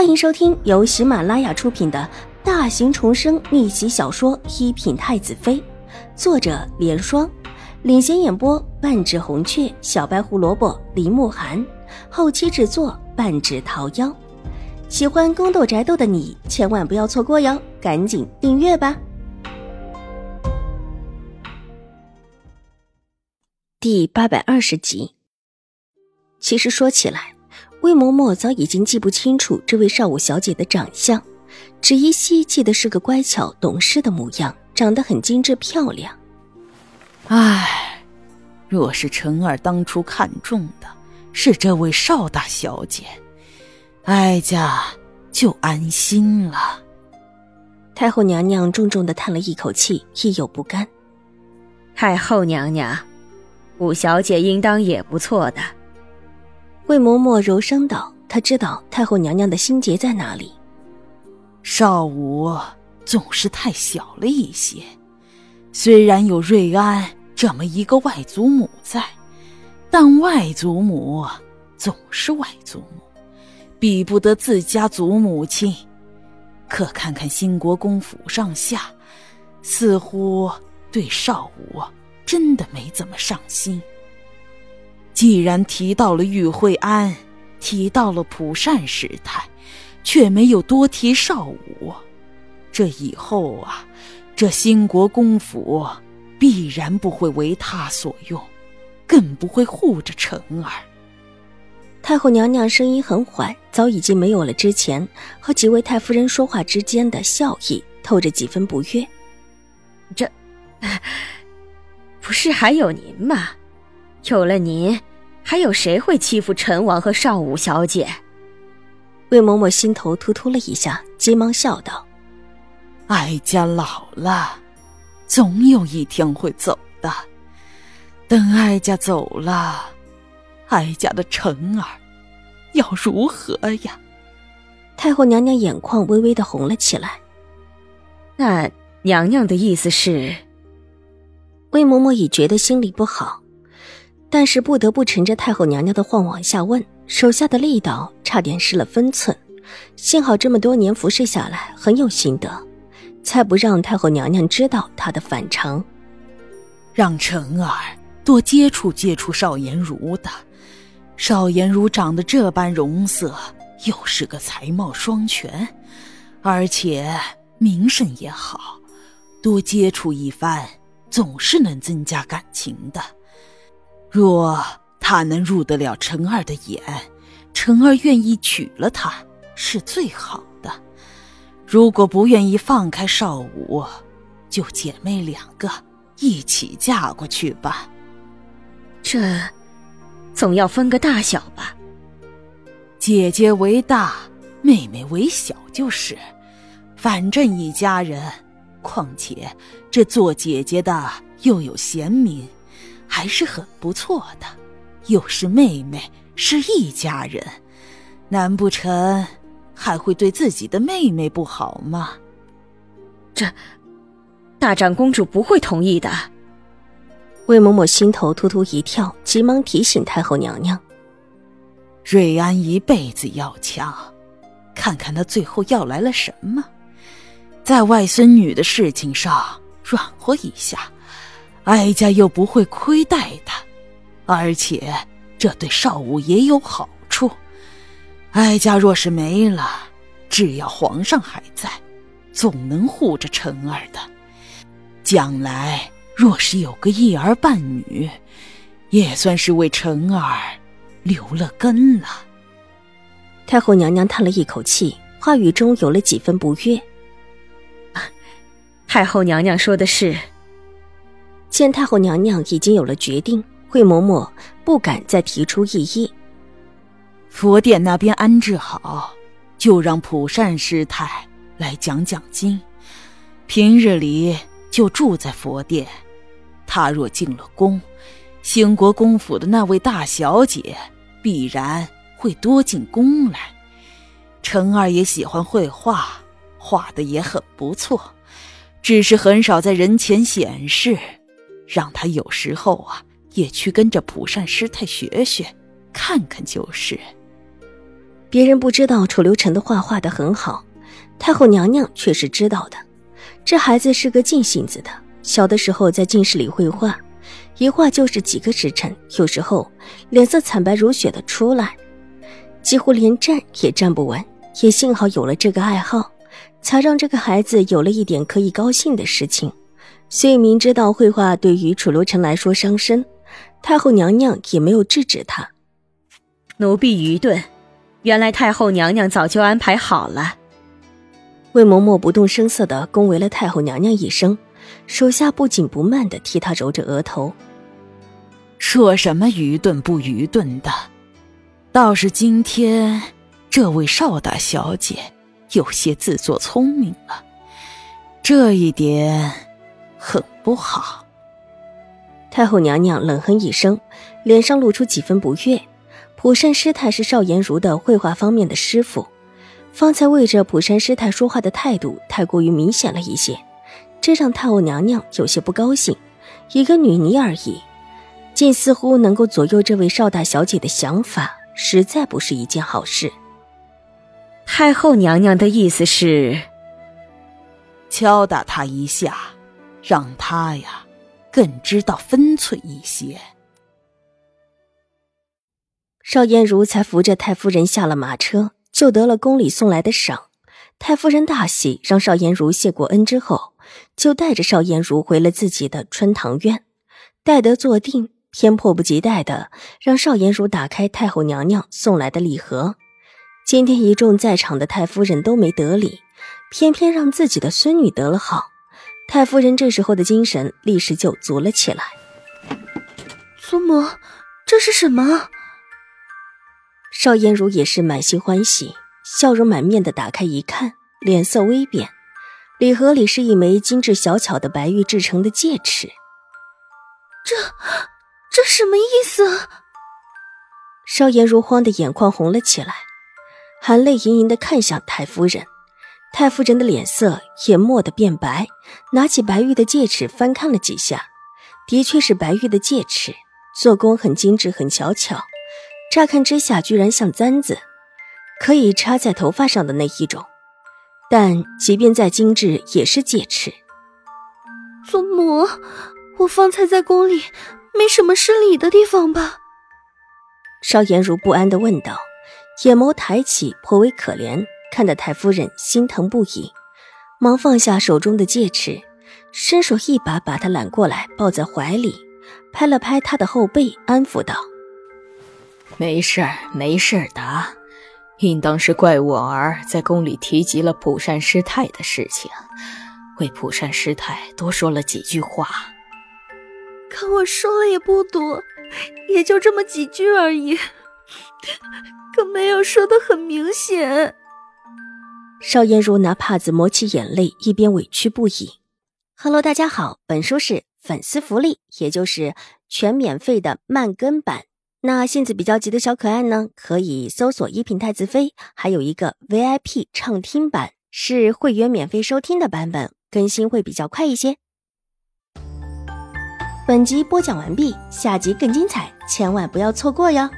欢迎收听由喜马拉雅出品的大型重生逆袭小说《一品太子妃》，作者：莲霜，领衔演播：半指红雀、小白胡萝卜、林慕寒，后期制作：半指桃夭。喜欢宫斗宅斗的你千万不要错过哟，赶紧订阅吧！第八百二十集。其实说起来。魏嬷嬷早已经记不清楚这位少武小姐的长相，只依稀记得是个乖巧懂事的模样，长得很精致漂亮。唉，若是陈儿当初看中的是这位邵大小姐，哀家就安心了。太后娘娘重重的叹了一口气，亦有不甘。太后娘娘，五小姐应当也不错的。魏嬷嬷柔声道：“她知道太后娘娘的心结在哪里。少武总是太小了一些，虽然有瑞安这么一个外祖母在，但外祖母总是外祖母，比不得自家祖母亲。可看看兴国公府上下，似乎对少武真的没怎么上心。”既然提到了玉慧安，提到了蒲善师太，却没有多提少武，这以后啊，这兴国公府必然不会为他所用，更不会护着辰儿。太后娘娘声音很缓，早已经没有了之前和几位太夫人说话之间的笑意，透着几分不悦。这，不是还有您吗？有了您。还有谁会欺负陈王和少武小姐？魏嬷嬷心头突突了一下，急忙笑道：“哀家老了，总有一天会走的。等哀家走了，哀家的陈儿要如何呀？”太后娘娘眼眶微微的红了起来。那娘娘的意思是？魏嬷嬷已觉得心里不好。但是不得不乘着太后娘娘的话往下问，手下的力道差点失了分寸。幸好这么多年服侍下来很有心得，才不让太后娘娘知道她的反常。让辰儿多接触接触邵颜如的，邵颜如长得这般容色，又是个才貌双全，而且名声也好，多接触一番，总是能增加感情的。若他能入得了陈儿的眼，陈儿愿意娶了她，是最好的。如果不愿意放开少武，就姐妹两个一起嫁过去吧。这，总要分个大小吧。姐姐为大，妹妹为小就是，反正一家人。况且这做姐姐的又有贤名。还是很不错的，又是妹妹，是一家人，难不成还会对自己的妹妹不好吗？这大长公主不会同意的。魏嬷嬷心头突突一跳，急忙提醒太后娘娘：“瑞安一辈子要强，看看他最后要来了什么，在外孙女的事情上软和一下。”哀家又不会亏待他，而且这对少武也有好处。哀家若是没了，只要皇上还在，总能护着辰儿的。将来若是有个一儿半女，也算是为辰儿留了根了。太后娘娘叹了一口气，话语中有了几分不悦。太后娘娘说的是。见太后娘娘已经有了决定，惠嬷嬷不敢再提出异议。佛殿那边安置好，就让普善师太来讲讲经。平日里就住在佛殿。他若进了宫，兴国公府的那位大小姐必然会多进宫来。陈二爷喜欢绘画，画的也很不错，只是很少在人前显示。让他有时候啊，也去跟着普善师太学学，看看就是。别人不知道楚留臣的画画得很好，太后娘娘却是知道的。这孩子是个静性子的，小的时候在进室里绘画，一画就是几个时辰，有时候脸色惨白如雪的出来，几乎连站也站不稳。也幸好有了这个爱好，才让这个孩子有了一点可以高兴的事情。虽明知道绘画对于楚留臣来说伤身，太后娘娘也没有制止他。奴婢愚钝，原来太后娘娘早就安排好了。魏嬷嬷不动声色地恭维了太后娘娘一声，手下不紧不慢地替她揉着额头。说什么愚钝不愚钝的，倒是今天这位邵大小姐有些自作聪明了，这一点。很不好。太后娘娘冷哼一声，脸上露出几分不悦。普善师太是邵颜如的绘画方面的师傅，方才为着普善师太说话的态度太过于明显了一些，这让太后娘娘有些不高兴。一个女尼而已，竟似乎能够左右这位邵大小姐的想法，实在不是一件好事。太后娘娘的意思是，敲打她一下。让他呀，更知道分寸一些。邵颜如才扶着太夫人下了马车，就得了宫里送来的赏。太夫人大喜，让邵颜如谢过恩之后，就带着邵颜如回了自己的春堂院。待得坐定，偏迫不及待的让邵颜如打开太后娘娘送来的礼盒。今天一众在场的太夫人都没得礼，偏偏让自己的孙女得了好。太夫人这时候的精神立时就足了起来。祖母，这是什么？邵颜如也是满心欢喜，笑容满面的打开一看，脸色微变。礼盒里是一枚精致小巧的白玉制成的戒尺。这，这什么意思？邵颜如慌得眼眶红了起来，含泪盈盈的看向太夫人。太夫人的脸色也蓦地变白，拿起白玉的戒尺翻看了几下，的确是白玉的戒尺，做工很精致，很小巧。乍看之下，居然像簪子，可以插在头发上的那一种。但即便再精致，也是戒尺。祖母，我方才在宫里没什么失礼的地方吧？邵颜如不安地问道，眼眸抬起，颇为可怜。看得太夫人心疼不已，忙放下手中的戒尺，伸手一把把她揽过来，抱在怀里，拍了拍她的后背，安抚道：“没事儿，没事儿的，应当是怪我儿在宫里提及了普善师太的事情，为普善师太多说了几句话。可我说了也不多，也就这么几句而已，可没有说的很明显。”邵颜如拿帕子抹起眼泪，一边委屈不已。Hello，大家好，本书是粉丝福利，也就是全免费的慢更版。那性子比较急的小可爱呢，可以搜索“一品太子妃”，还有一个 VIP 畅听版，是会员免费收听的版本，更新会比较快一些。本集播讲完毕，下集更精彩，千万不要错过哟。